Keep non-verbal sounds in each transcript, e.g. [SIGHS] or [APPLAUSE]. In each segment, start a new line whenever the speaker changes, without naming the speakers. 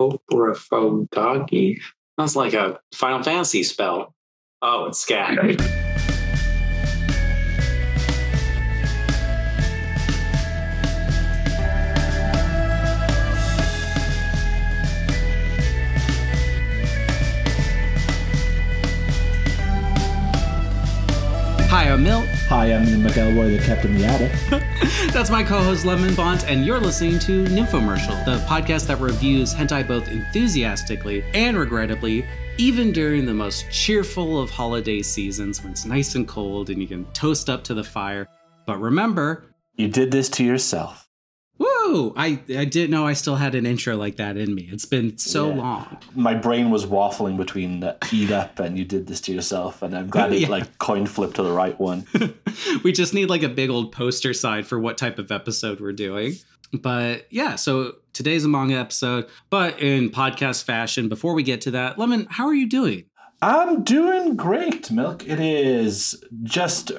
Oprafogagi.
Sounds like a Final Fantasy spell. Oh, it's scat. [LAUGHS]
Hi, I'm Milk.
Hi, I'm Ian McElroy, the kept in the attic. [LAUGHS]
That's my co-host Lemon Bont, and you're listening to Nymphomercial, the podcast that reviews hentai both enthusiastically and regrettably, even during the most cheerful of holiday seasons when it's nice and cold and you can toast up to the fire. But remember,
You did this to yourself.
Woo! I I didn't know I still had an intro like that in me. It's been so
Yeah.
long.
My brain was waffling between eat up and you did this to yourself, and I'm glad it
Yeah.
like coin flipped to the right one. [LAUGHS]
we just need like a big old poster sign for what type of episode we're doing. But yeah, so today's a manga episode, but in podcast fashion. Before we get to that, Lemon, how are you doing?
I'm doing great, Milk. It is just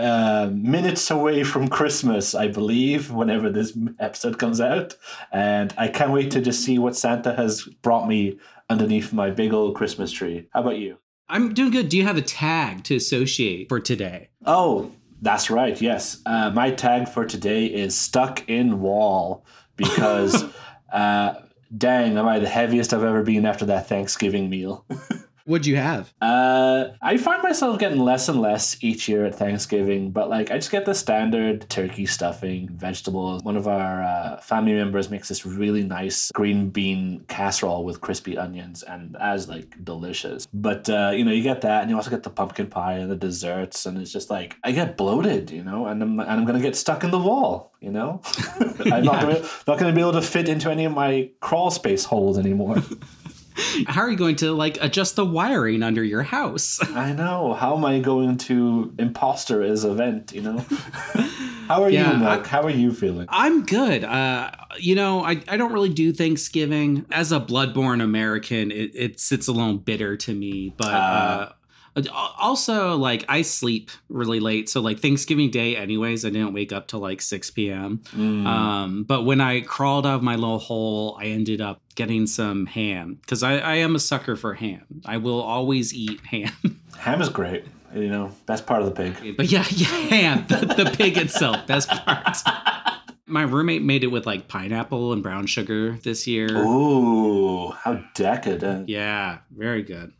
uh, minutes away from Christmas, I believe, whenever this episode comes out. And I can't wait to just see what Santa has brought me underneath my big old Christmas tree. How about you?
I'm doing good. Do you have a tag to associate for today?
Oh, that's right. Yes. Uh, my tag for today is stuck in wall because, [LAUGHS] uh, dang, am I the heaviest I've ever been after that Thanksgiving meal. [LAUGHS]
What'd you have?
Uh, I find myself getting less and less each year at Thanksgiving, but like I just get the standard turkey stuffing, vegetables. One of our uh, family members makes this really nice green bean casserole with crispy onions, and as like delicious. But uh, you know, you get that, and you also get the pumpkin pie and the desserts, and it's just like I get bloated, you know, and I'm and I'm gonna get stuck in the wall, you know. [LAUGHS] I'm not gonna not gonna be able to fit into any of my crawl space holes anymore. [LAUGHS] [LAUGHS]
How are you going to like adjust the wiring under your house? [LAUGHS]
I know. How am I going to imposter his event, you know? [LAUGHS] How are
Yeah,
you, Mark? How are you feeling?
I'm good. Uh, you know, I, I don't really do Thanksgiving. As a bloodborne American, it, it sits a little bitter to me. But uh, also, like, I sleep really late. So, like, Thanksgiving Day, anyways, I didn't wake up till like 6 p.m.
Mm.
Um, but when I crawled out of my little hole, I ended up getting some ham because I, I am a sucker for ham. I will always eat ham. [LAUGHS]
Ham is great. You know, best part of the pig.
But yeah, [LAUGHS] yeah, ham, the, the pig itself, best part. [LAUGHS] My roommate made it with like pineapple and brown sugar this year.
Ooh, how decadent.
Yeah, very good.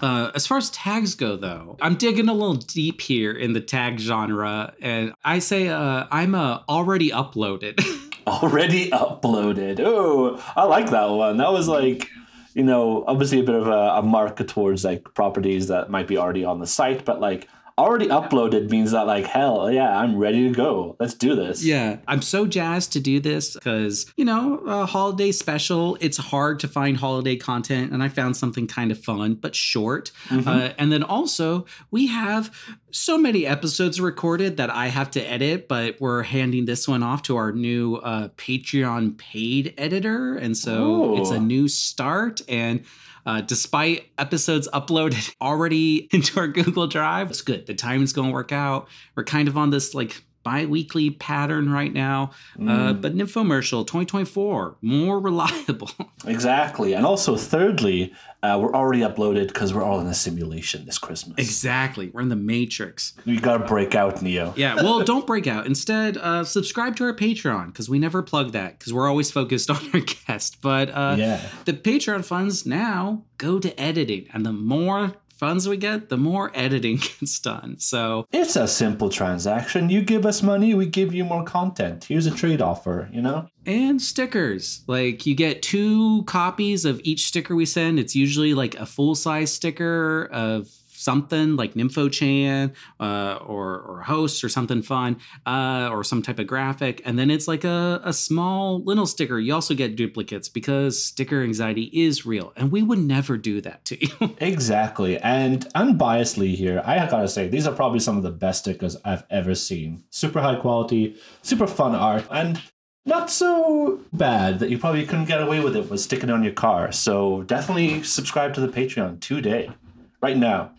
Uh, as far as tags go, though, I'm digging a little deep here in the tag genre, and I say uh, I'm uh, already uploaded. [LAUGHS]
Already uploaded. Oh, I like that one. That was like, you know, obviously a bit of a, a mark towards like properties that might be already on the site, but like already uploaded means that like hell yeah, I'm ready to go. Let's do this.
Yeah, I'm so jazzed to do this because, you know, a holiday special, it's hard to find holiday content, and I found something kind of fun but short. Uh, and then also, we have so many episodes recorded that I have to edit, but we're handing this one off to our new uh, Patreon paid editor. And so
Ooh.
it's a new start. And uh, despite episodes uploaded [LAUGHS] already [LAUGHS] into our Google Drive, it's good. The timing's going to work out. We're kind of on this like bi-weekly pattern right now. Uh,
Mm.
but Nymphomercial 2024, more [LAUGHS] reliable.
Exactly. And also, thirdly, uh, we're already uploaded because we're all in a simulation this Christmas.
exactly. We're in the matrix.
You gotta break out, Neo.
Yeah, well, don't break out. Instead, uh, subscribe to our Patreon because we never plug that because we're always focused [LAUGHS] on our guest. But uh,
Yeah.
the Patreon funds now go to editing, and the more funds we get, the more editing [LAUGHS] gets done. So
It's a simple transaction. You give us money, we give you more content. Here's a trade offer, you know?
and stickers. Like you get two copies of each sticker we send. It's usually like a full size sticker of something like NymphoChan uh, or or or something fun uh, or some type of graphic, and then it's like a, a small little sticker. You also get duplicates because sticker anxiety is real, and we would never do that to you. [LAUGHS]
Exactly. And unbiasedly here, I gotta say, these are probably some of the best stickers I've ever seen. Super high quality, super fun art, and not so bad that you probably couldn't get away with it with sticking on your car. So definitely subscribe to the Patreon today, right now.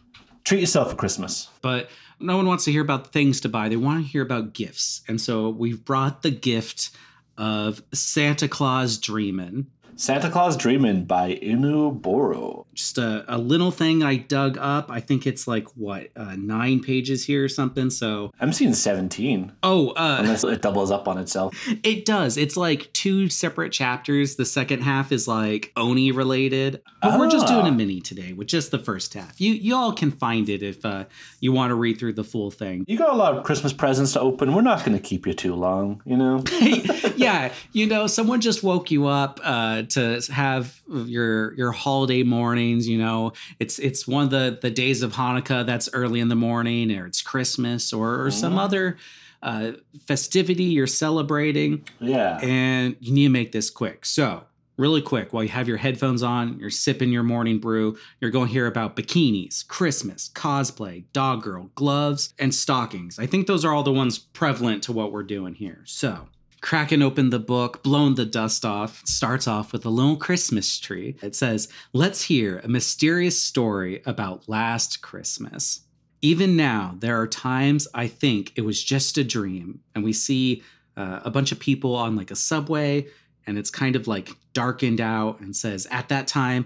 Treat yourself for Christmas.
but no one wants to hear about things to buy. They want to hear about gifts, and so we've brought the gift of Santa Claus Dreamin'.
Santa Claus Dreamin' by Inuburo.
Just a, a little thing I dug up. I think it's like what uh, nine pages here or something. So
I'm seeing 17,
oh, uh,
unless it doubles up on itself. [LAUGHS]
it does. It's like two separate chapters. The second half is like Oni related, but we're just
Ah.
doing a mini today with just the first half. You you all can find it if uh, you want to read through the full thing.
You got a lot of Christmas presents to open. We're not going to keep you too long, you know? [LAUGHS] [LAUGHS]
yeah, you know, someone just woke you up uh, to have your your holiday mornings. You know, it's it's one of the the days of Hanukkah that's early in the morning, or it's Christmas, or, or some
Mhm.
other uh, festivity you're celebrating,
Yeah.
and you need to make this quick. So. Really quick, while you have your headphones on, you're sipping your morning brew, you're going to hear about bikinis, Christmas, cosplay, dog girl, gloves, and stockings. I think those are all the ones prevalent to what we're doing here. So, cracking open the book, blowing the dust off, it starts off with a little Christmas tree. It says, Let's hear a mysterious story about last Christmas. Even now, there are times I think it was just a dream. And we see uh, a bunch of people on like a subway, and it's kind of like darkened out and says, At that time,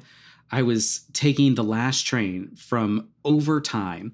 I was taking the last train from overtime.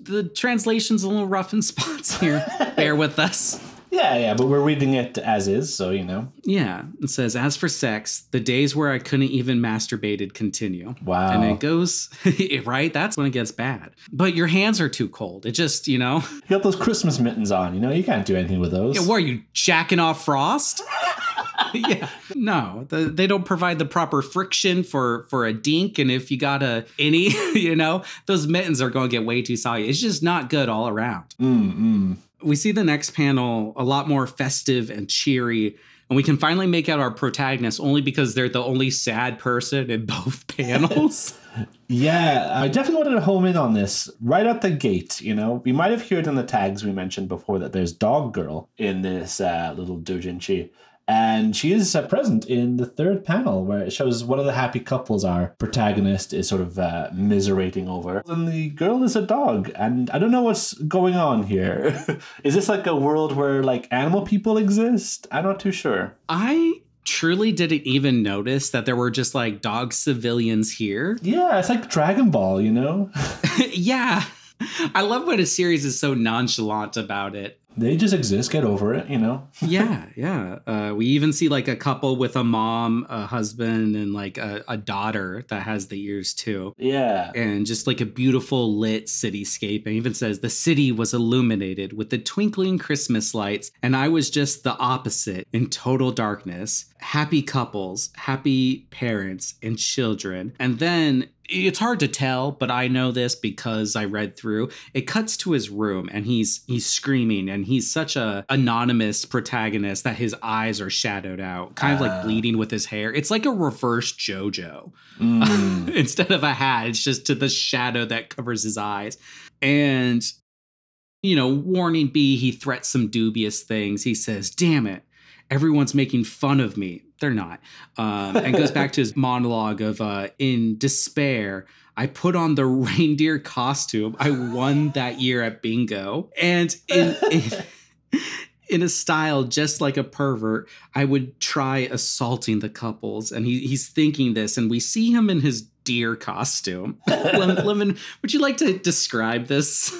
The translation's a little rough in spots here. [LAUGHS] Bear with us.
Yeah, yeah, but we're reading it as is, so, you know.
Yeah, it says, as for sex, the days where I couldn't even masturbated continue.
Wow.
And it goes, [LAUGHS] right? That's when it gets bad. But your hands are too cold. It just, you know,
You got those Christmas mittens on, you know? You can't do anything with those.
yeah, what are you jacking off frost? [LAUGHS] yeah, no, the, they don't provide the proper friction for for a dink, and if you got a any, [LAUGHS] you know, those mittens are going to get way too soggy. It's just not good all around.
Mm, mm.
We see the next panel a lot more festive and cheery and we can finally make out our protagonist only because they're the only sad person in [LAUGHS] both panels [LAUGHS]
Yeah, I definitely wanted to home in on this right at the gate. You know, we might have heard in the tags we mentioned before that there's Dog Girl in this uh, little doujinshi. And she is uh, present in the third panel where it shows one of the happy couples our protagonist is sort of uh, miserating over. And the girl is a dog. And I don't know what's going on here. [LAUGHS] is this like a world where like animal people exist? I'm not too sure.
i truly didn't even notice that there were just like dog civilians here
Yeah, it's like Dragon Ball, you know? [LAUGHS] [LAUGHS]
yeah i love when a series is so nonchalant about it
they just exist, get over it, you know? [LAUGHS]
yeah yeah uh, we even see like a couple with a mom a husband and like a, a daughter that has the ears too
Yeah.
and just like a beautiful lit cityscape. And even says the city was illuminated with the twinkling Christmas lights, and I was just the opposite in total darkness. Happy couples, happy parents, and children. And then it's hard to tell, but I know this because I read through. It cuts to his room and he's he's screaming and he's such a anonymous protagonist that his eyes are shadowed out, kind of
Ah.
like bleeding with his hair. It's like a reverse JoJo.
Mm. [LAUGHS]
instead of a hat it's just to the shadow that covers his eyes and you know warning b he threats some dubious things he says damn it everyone's making fun of me they're not um, and goes back to his [LAUGHS] monologue of uh, in despair i put on the [LAUGHS] reindeer costume i won that year at bingo and in, in [LAUGHS] in a style just like a pervert, I would try assaulting the couples. And he, he's thinking this, and we see him in his deer costume. Lemon, Lemon, would you like to describe this?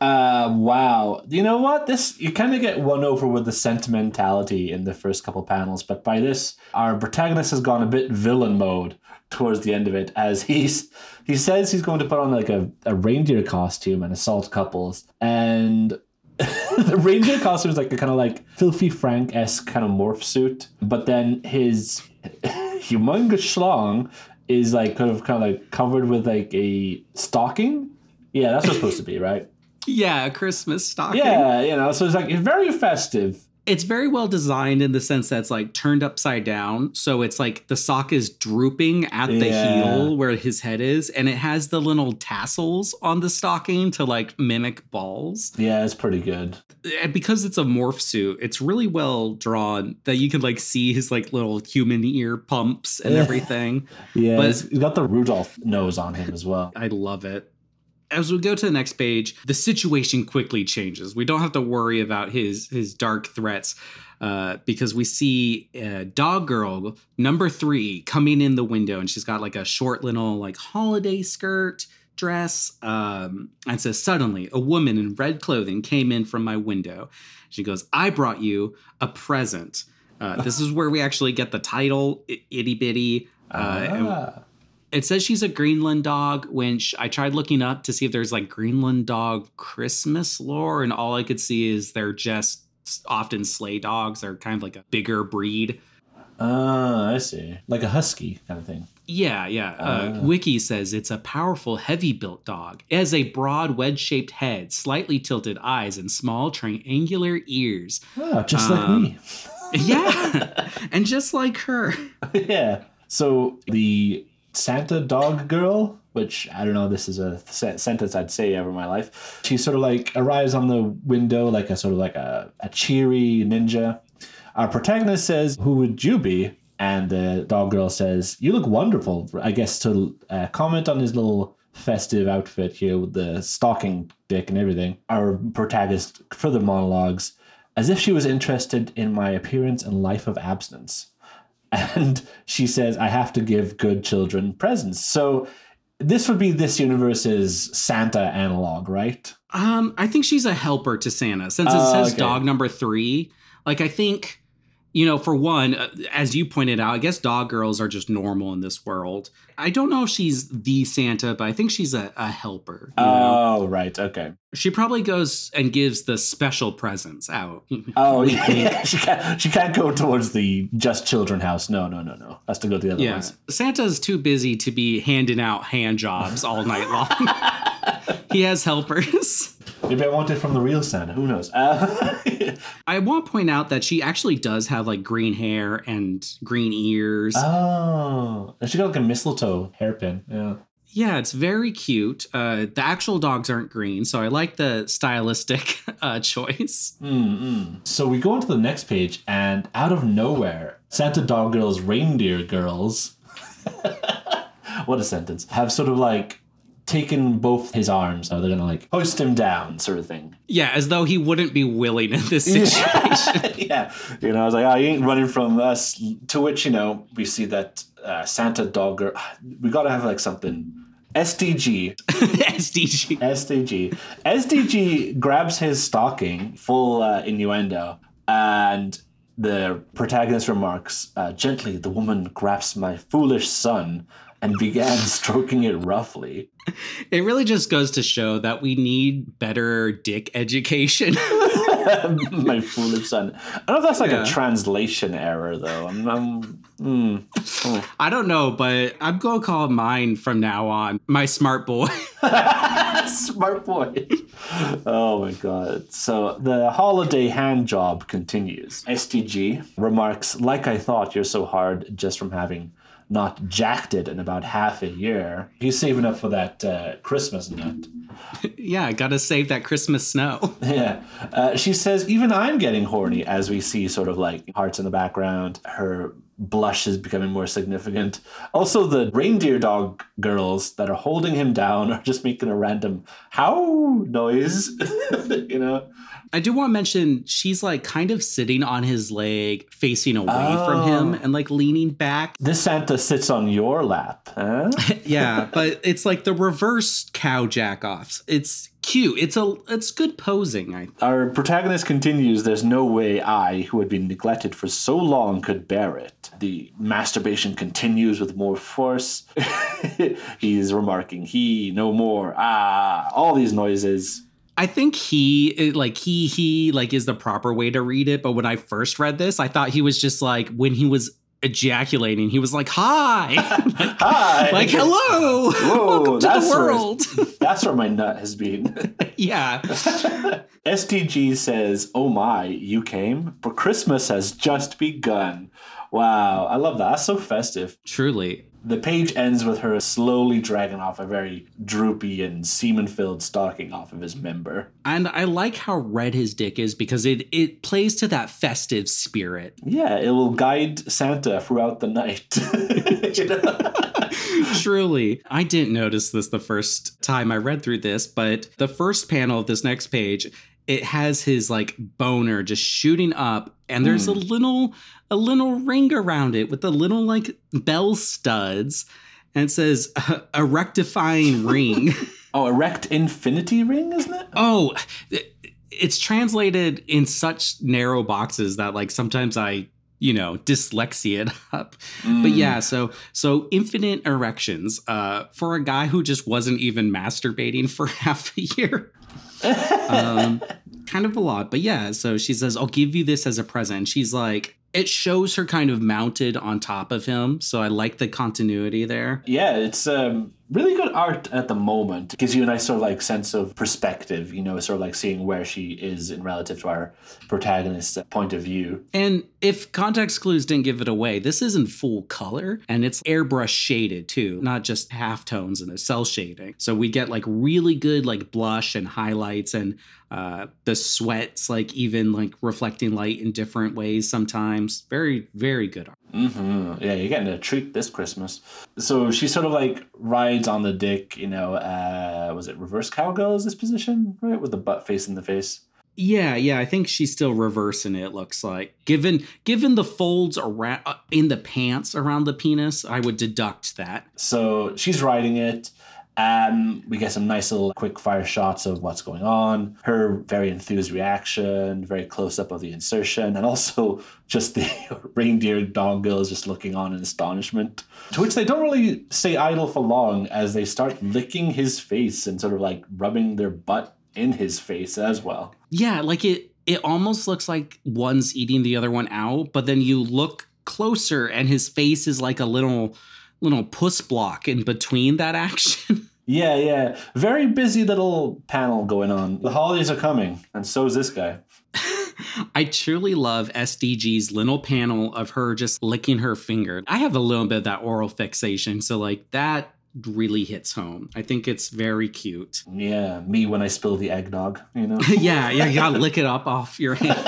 Uh, wow. You know what? This you kind of get won over with the sentimentality in the first couple panels, but by this, our protagonist has gone a bit villain mode towards the end of it, as he's he says he's going to put on like a, a reindeer costume and assault couples, and [LAUGHS] the reindeer costume is like a kind of like filthy Frank esque kind of morph suit, but then his [LAUGHS] humongous schlong is like kind of kind of like covered with like a stocking. Yeah, that's what it's supposed to be, right?
Yeah, a Christmas stocking.
Yeah, you know, so it's like very festive.
It's very well designed in the sense that it's like turned upside down. So it's like the sock is drooping at the
Yeah.
heel where his head is, and it has the little tassels on the stocking to like mimic balls.
Yeah, it's pretty good.
and because it's a morph suit, it's really well drawn that you can like see his like little human ear pumps and everything. [LAUGHS]
Yeah,
But-
he's got the Rudolph nose on him as well.
I love it. As we go to the next page, the situation quickly changes. We don't have to worry about his his dark threats uh, because we see uh, Dog Girl number three coming in the window, and she's got like a short little like holiday skirt dress. Um, and says, Suddenly, a woman in red clothing came in from my window. She goes, I brought you a present. Uh, this is where we actually get the title, Itty Bitty. Uh,
Ah.
It says she's a Greenland dog. When I tried looking up to see if there's like Greenland dog Christmas lore, and all I could see is they're just often sleigh dogs. They're kind of like a bigger breed.
Ah, I see. Like a husky kind of thing.
Yeah, yeah. Uh,
Ah.
Wiki says it's a powerful, heavy built dog. It has a broad, wedge shaped head, slightly tilted eyes, and small, triangular ears.
Ah, just like
Um,
me.
Yeah, [LAUGHS] and just like her. [LAUGHS]
yeah. So the Santa dog girl, which I don't know, this is a se- sentence I'd say ever in my life. She sort of like arrives on the window like a sort of like a, a cheery ninja. Our protagonist says, Who would you be? And the dog girl says, You look wonderful. I guess to uh, comment on his little festive outfit here with the stocking dick and everything. Our protagonist further monologues as if she was interested in my appearance and life of abstinence and she says i have to give good children presents so this would be this universe's santa analog right
Um, I think she's a helper to Santa since it
Oh,
says
okay.
dog number three. Like, I think, you know, for one, uh, as you pointed out, I guess dog girls are just normal in this world. I don't know if she's the Santa, but I think she's a, a helper. You know?
oh right okay
She probably goes and gives the special presents out. [LAUGHS]
oh yeah [LAUGHS] she can't she can't go towards the just children house no no no no has to go to the other
Yeah,
ones
Santa's too busy to be handing out hand jobs all night long. [LAUGHS] he has helpers.
Maybe i want it from the real santa who knows uh, [LAUGHS]
I want to point out that she actually does have like green hair and green ears.
oh and she got like a mistletoe hairpin yeah
Yeah, it's very cute. Uh, the actual dogs aren't green, so I like the stylistic [LAUGHS] uh, choice.
Mm-mm. So we go into the next page, and out of nowhere, Santa Dog Girl's reindeer girls, [LAUGHS] what a sentence, have sort of like taken both his arms. Oh, they're gonna like hoist him down, sort of thing.
Yeah, as though he wouldn't be willing in this [LAUGHS] situation. [LAUGHS]
yeah, you know, I was like, oh, you ain't running from us. To which you know, we see that uh, Santa Dog Girl. [SIGHS] We gotta have like something. SDG, [LAUGHS]
SDG.
SDG. SDG grabs his stocking, full uh, innuendo, and the protagonist remarks, uh, Gently, the woman grasps my foolish son and began [LAUGHS] stroking it roughly.
It really just goes to show that we need better dick education. [LAUGHS] [LAUGHS]
my foolish son. I don't know if that's like
Yeah.
a translation error, though. I'm, I'm mm.
I don't know, but I'm going to call mine from now on my smart boy.
Smart boy. Oh my god. So the holiday hand job continues. SDG remarks, like I thought, you're so hard just from having not jacked it in about half a year. He's saving up for that uh, Christmas nut. [LAUGHS]
yeah, got to save that Christmas snow. [LAUGHS]
Yeah. Uh, she says, even I'm getting horny as we see sort of like hearts in the background. Her blush is becoming more significant. Also, the reindeer dog girls that are holding him down are just making a random how noise, [LAUGHS] you know?
I do want to mention she's like kind of sitting on his leg, facing away from him
Oh.
and like leaning back.
This Santa sits on your lap, huh?
yeah, but it's like the reverse cow jack offs. It's cute. It's a it's good posing. I think.
Our protagonist continues, There's no way I, who had been neglected for so long, could bear it. The masturbation continues with more force. [LAUGHS] He's remarking, He, no more, ah, all these noises.
I think he like he he like is the proper way to read it. But when I first read this, I thought he was just like when he was ejaculating, he was like hi, [LAUGHS] [LAUGHS]
Hi!
like hello,
Whoa, [LAUGHS]
welcome to the
where-
world.
That's where my nut has been.
yeah,
SDG says, Oh my, you came? For Christmas has just begun. Wow, I love that. That's so festive.
Truly.
The page ends with her slowly dragging off a very droopy and semen filled stocking off of his member.
And I like how red his dick is because it it plays to that festive spirit.
Yeah, it will guide Santa throughout the night. [LAUGHS] [LAUGHS]
Truly. I didn't notice this the first time I read through this, but the first panel of this next page, it has his like boner just shooting up and there's a little a little ring around it with the little like bell studs and it says uh, a rectifying [LAUGHS] ring.
Oh, erect infinity ring, isn't it?
oh, it- it's translated in such narrow boxes that like sometimes I you know dyslexia it [LAUGHS] up. But yeah so so infinite erections uh for a guy who just wasn't even masturbating [LAUGHS] for half a year. Um [LAUGHS] kind of a lot but yeah so she says i'll give you this as a present. She's like it shows her kind of mounted on top of him so i like the continuity there.
Yeah, it's um, really good art at the moment. It gives you a nice sort of like sense of perspective, you know, sort of like seeing where she is in relative to our protagonist's point of view.
and if context clues didn't give it away this is in full color and it's airbrush shaded too not just half tones and cel shading so we get like really good like blush and highlights and uh the sweats like even like reflecting light in different ways sometimes very very good art
hmm Yeah, you're getting a treat this Christmas. So she sort of like rides on the dick, you know, uh, was it reverse cowgirl is this position, right? With the butt facing the face.
yeah yeah i think she's still reversing it looks like given given the folds around uh, in the pants around the penis i would deduct that
So she's riding it. Um, we get some nice little quick fire shots of what's going on. Her very enthused reaction, very close up of the insertion, and also [LAUGHS] just the [LAUGHS] reindeer dog girls just looking on in astonishment. To which they don't really stay idle for long as they start licking his face and sort of like rubbing their butt in his face as well.
Yeah, like it it almost looks like one's eating the other one out, but then you look closer and his face is like a little little puss block in between that action. [LAUGHS]
Yeah, yeah. Very busy little panel going on. The holidays are coming, and so is this guy.
I truly love SDG's little panel of her just licking her finger. I have a little bit of that oral fixation, so like that really hits home. I think it's very cute.
Yeah, me when I spill the eggnog, you know?
yeah, [LAUGHS] yeah, you gotta lick it up off your [LAUGHS] hands.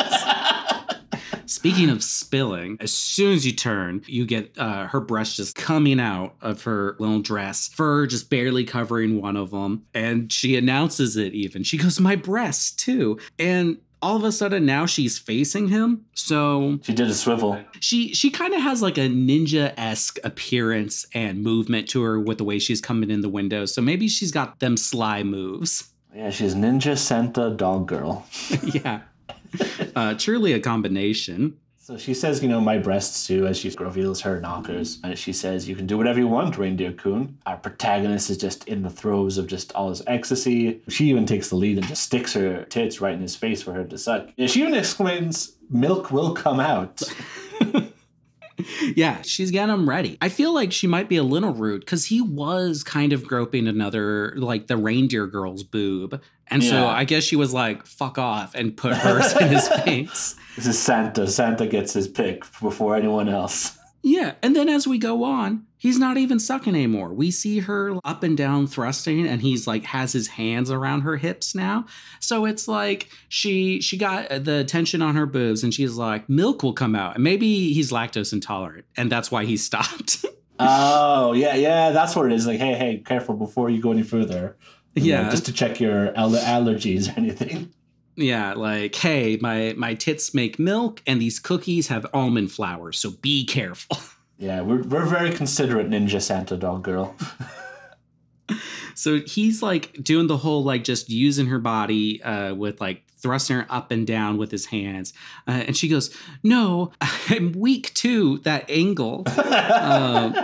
Speaking of spilling, as soon as you turn, you get uh, her breast just coming out of her little dress, fur just barely covering one of them. And she announces it even. She goes, My breast, too. And all of a sudden now she's facing him. So
She did a swivel.
she she kind of has like a ninja-esque appearance and movement to her with the way she's coming in the window. So maybe she's got them sly moves.
Yeah, she's Ninja Santa Dog Girl. [LAUGHS]
yeah. [LAUGHS] Uh, truly a combination.
So she says, you know, my breasts too, as she reveals her knockers. And she says, you can do whatever you want, Reindeer Kun. Our protagonist is just in the throes of just all his ecstasy. She even takes the lead and just sticks her tits right in his face for her to suck. Yeah, she even exclaims, milk will come out. [LAUGHS]
Yeah, she's getting him ready. I feel like she might be a little rude because he was kind of groping another, like the reindeer girl's boob. And so I guess she was like, fuck off, and put hers in his [LAUGHS] face.
This is Santa. Santa gets his pick before anyone else.
Yeah. And then as we go on, he's not even sucking anymore. We see her up and down thrusting, and he's like has his hands around her hips now. So it's like she she got the attention on her boobs, and she's like, milk will come out. And maybe he's lactose intolerant, and that's why he [LAUGHS] stopped.
Oh, yeah, yeah, that's what it is. Like, hey, hey, careful before you go any further. You know,
Yeah.
just to check your al- allergies or anything.
Yeah, like, hey, my my tits make milk and these cookies have almond flour, so be careful. [LAUGHS]
Yeah, we're, we're very considerate Ninja Santa Dog Girl. [LAUGHS]
so he's like doing the whole like just using her body uh with like thrusting her up and down with his hands. Uh, and she goes, "No, [LAUGHS] I'm weak too, that angle." [LAUGHS] um,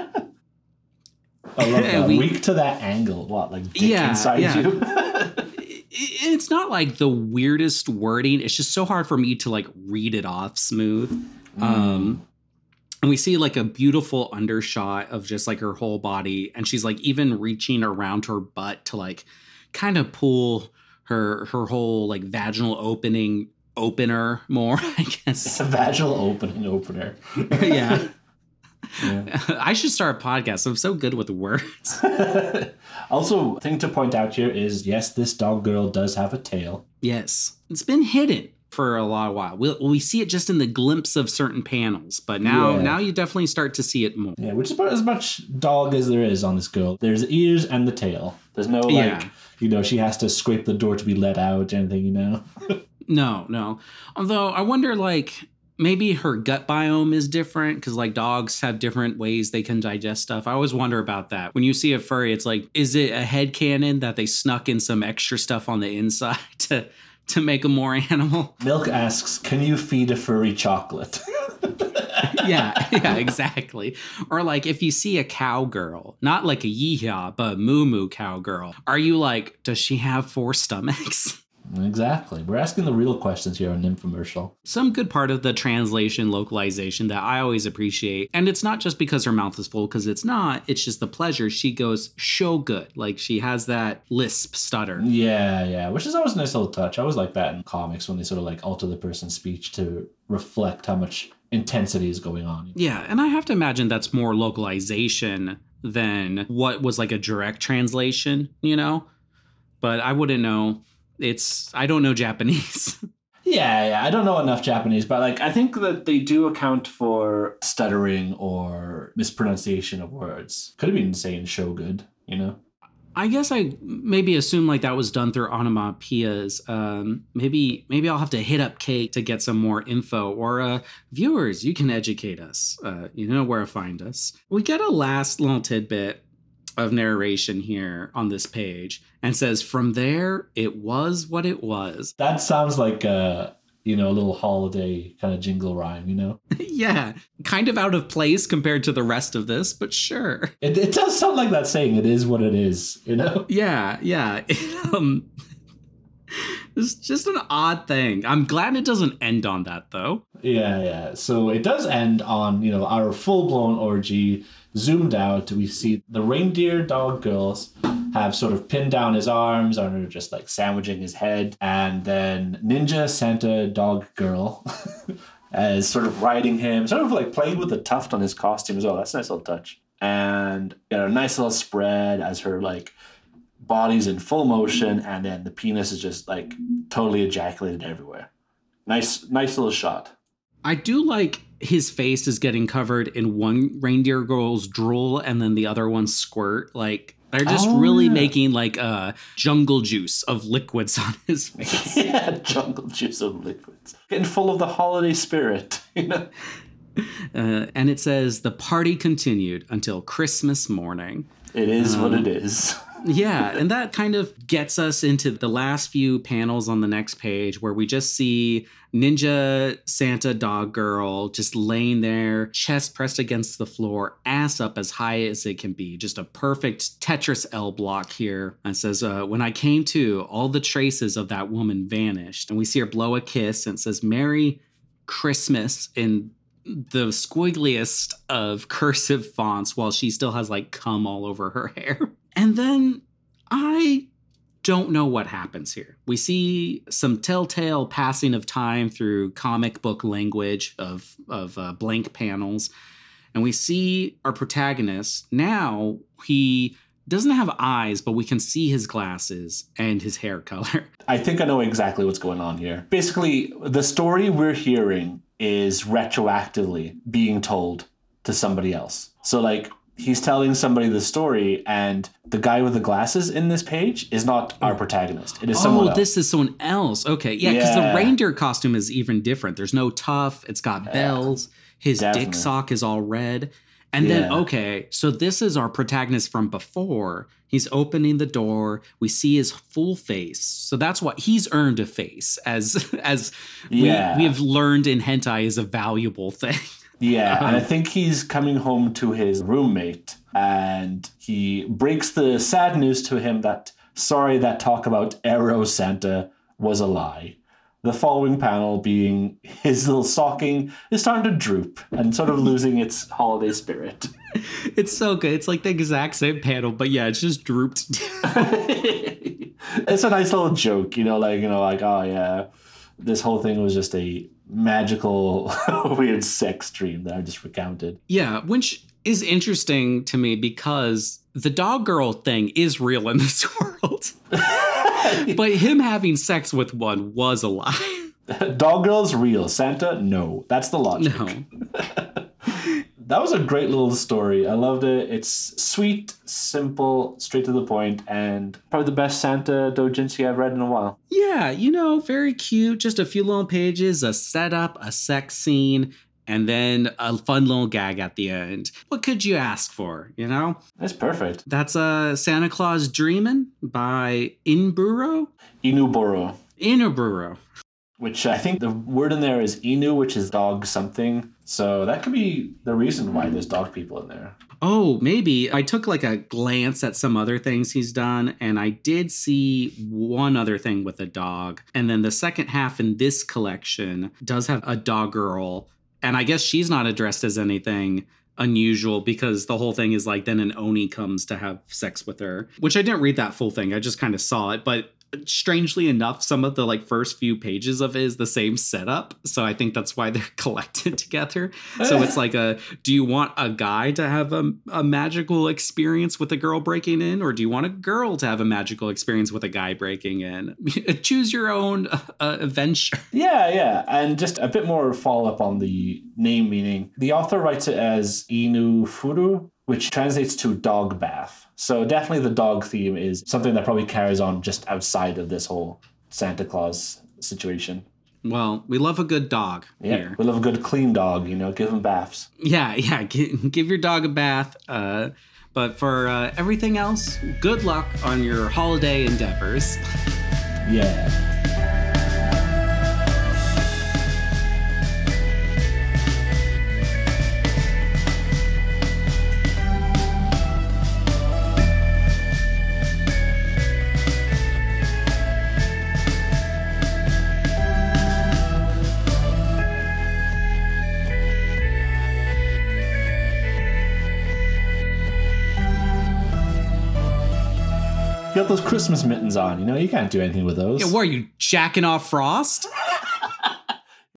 I love that.
We-
Weak to that angle. What, like
Yeah,
inside
yeah.
you?
it's not like the weirdest wording. It's just so hard for me to like read it off smooth. Um, and we see like a beautiful undershot of just like her whole body, and she's like even reaching around her butt to like kind of pull her her whole like vaginal opening opener more, [LAUGHS] I guess.
It's [LAUGHS] a vaginal opening opener. [LAUGHS]
yeah.
Yeah.
I should start a podcast. I'm so good with words.
also, thing to point out here is yes, this dog girl does have a tail.
Yes. It's been hidden for a lot of while. We we see it just in the glimpse of certain panels, but now
Yeah.
now you definitely start to see it more.
Yeah, which is about as much dog as there is on this girl. There's ears and the tail. There's no like,
Yeah.
you know, she has to scrape the door to be let out or anything, you know. [LAUGHS]
No, no. Although I wonder, like, maybe her gut biome is different because, like, dogs have different ways they can digest stuff. I always wonder about that. When you see a furry, it's like, is it a head canon that they snuck in some extra stuff on the inside [LAUGHS] to to make a more [LAUGHS] animal?
Milk asks, "Can you feed a furry chocolate?" [LAUGHS]
yeah, yeah, exactly. Or like, if you see a cowgirl, not like a yeehaw, but a moo moo cowgirl, are you like, does she have four stomachs? [LAUGHS]
exactly. We're asking the real questions here on Nymphomercial.
some good part of the translation localization that I always appreciate. And it's not just because her mouth is full, because it's not. It's just the pleasure. She goes so good. Like she has that lisp stutter.
Yeah, yeah, which is always a nice little touch. I always like that in comics when they sort of like alter the person's speech to reflect how much intensity is going on.
Yeah, and I have to imagine that's more localization than what was like a direct translation, you know? But I wouldn't know. It's I don't know Japanese. [LAUGHS]
Yeah, yeah. I don't know enough Japanese, but like I think that they do account for stuttering or mispronunciation of words. Could have been saying show good, you know?
I guess I maybe assume like that was done through onomatopoeias. Um, maybe maybe I'll have to hit up Kate to get some more info. Or uh, viewers, you can educate us. Uh, you know where to find us. We get a last little tidbit of narration here on this page, and says, "From there, it was what it was."
That sounds like a you know, a little holiday kind of jingle rhyme, you know? [LAUGHS]
yeah, kind of out of place compared to the rest of this, but sure.
It, it does sound like that saying, it is what it is, you know? [LAUGHS]
Yeah, yeah. [LAUGHS] um, it's just an odd thing. I'm glad it doesn't end on that though.
Yeah, yeah. So it does end on, you know, our full blown orgy. Zoomed out, we see the reindeer dog girls have sort of pinned down his arms and are just like sandwiching his head. And then Ninja Santa Dog Girl [LAUGHS] is sort of riding him, sort of like playing with the tuft on his costume as well. That's a nice little touch. And got a nice little spread as her like body's in full motion, and then the penis is just like totally ejaculated everywhere. Nice, nice little shot.
I do like his face is getting covered in one reindeer girl's drool and then the other one's squirt. Like they're just
Oh,
really
yeah.
making like uh jungle juice of liquids on his face. [LAUGHS]
yeah, jungle juice of liquids. Getting full of the holiday spirit, [LAUGHS] you know?
Uh, and it says the party continued until Christmas morning.
It is what
Um,
it is.
Yeah, and that kind of gets us into the last few panels on the next page where we just see Ninja Santa Dog Girl just laying there, chest pressed against the floor, ass up as high as it can be. Just a perfect Tetris L block here. And says, uh, When I came to, all the traces of that woman vanished. And we see her blow a kiss and says, Merry Christmas in the squiggliest of [LAUGHS] cursive fonts while she still has like cum all over her hair. And then I don't know what happens here. We see some telltale passing of time through comic book language of of uh, blank panels, and we see our protagonist now. He doesn't have eyes, but we can see his glasses and his hair color. [LAUGHS]
I think I know exactly what's going on here. Basically, the story we're hearing is retroactively being told to somebody else. So, like, he's telling somebody the story, and the guy with the glasses in this page is not our oh. protagonist. It is oh, someone
oh,
else.
this is someone else. Okay, yeah, because
Yeah.
the reindeer costume is even different. There's no tuff. It's got bells. His
Definitely.
dick sock is all red. And then, okay, so this is our protagonist from before. He's opening the door. We see his full face. So that's what he's earned a face, as [LAUGHS] as
Yeah.
we, we have learned in hentai is a valuable [LAUGHS] thing.
Yeah, and I
Um,
think he's coming home to his roommate, and he breaks the sad news to him that sorry, that talk about Arrow Santa was a lie. The following panel being his little stocking is starting to droop and sort of losing its holiday spirit. [LAUGHS]
It's so good. It's like the exact same panel, but yeah, it's just drooped. [LAUGHS]
it's a nice little joke, you know, like you know, like oh yeah, this whole thing was just a magical, [LAUGHS] weird sex dream that I just recounted.
Yeah, which is interesting to me because the dog girl thing is real in this [LAUGHS] world. [LAUGHS] but him having sex with one was a lie.
Dog girl's real. Santa, no. That's the logic.
No.
That was a great little story. I loved it. It's sweet, simple, straight to the point, and probably the best Santa doujinshi I've read in a while.
Yeah, you know, very cute. Just a few little pages, a setup, a sex scene, and then a fun little gag at the end. What could you ask for, you know?
That's perfect.
That's uh, Santa Claus Dreamin' by Inburo?
Inuburo.
Inuburo.
Which I think the word in there is Inu, which is dog something. So that could be the reason why there's dog people in there.
Oh, maybe. I took like a glance at some other things he's done, and I did see one other thing with a dog. And then the second half in this collection does have a dog girl. And I guess she's not addressed as anything unusual because the whole thing is like then an Oni comes to have sex with her, which I didn't read that full thing. I just kind of saw it. But strangely enough, some of the like first few pages of it is the same setup. So I think that's why they're [LAUGHS] collected together. So it's [LAUGHS] like a do you want a guy to have a, a magical experience with a girl breaking in, or do you want a girl to have a magical experience with a guy breaking in? [LAUGHS] Choose your own uh, adventure.
Yeah, yeah. And just a bit more follow up on the name meaning. The author writes it as Inu Furu, which translates to dog bath. So definitely the dog theme is something that probably carries on just outside of this whole Santa Claus situation.
Well, we love a good dog
yeah,
here.
We love a good clean dog, you know, give them baths.
Yeah, [LAUGHS] yeah. Give, give your dog a bath. Uh, but for uh, everything else, good luck on your holiday endeavors.
Yeah. Got those Christmas mittens on, you know, you can't do anything with those.
Yeah, are you jacking off Frost?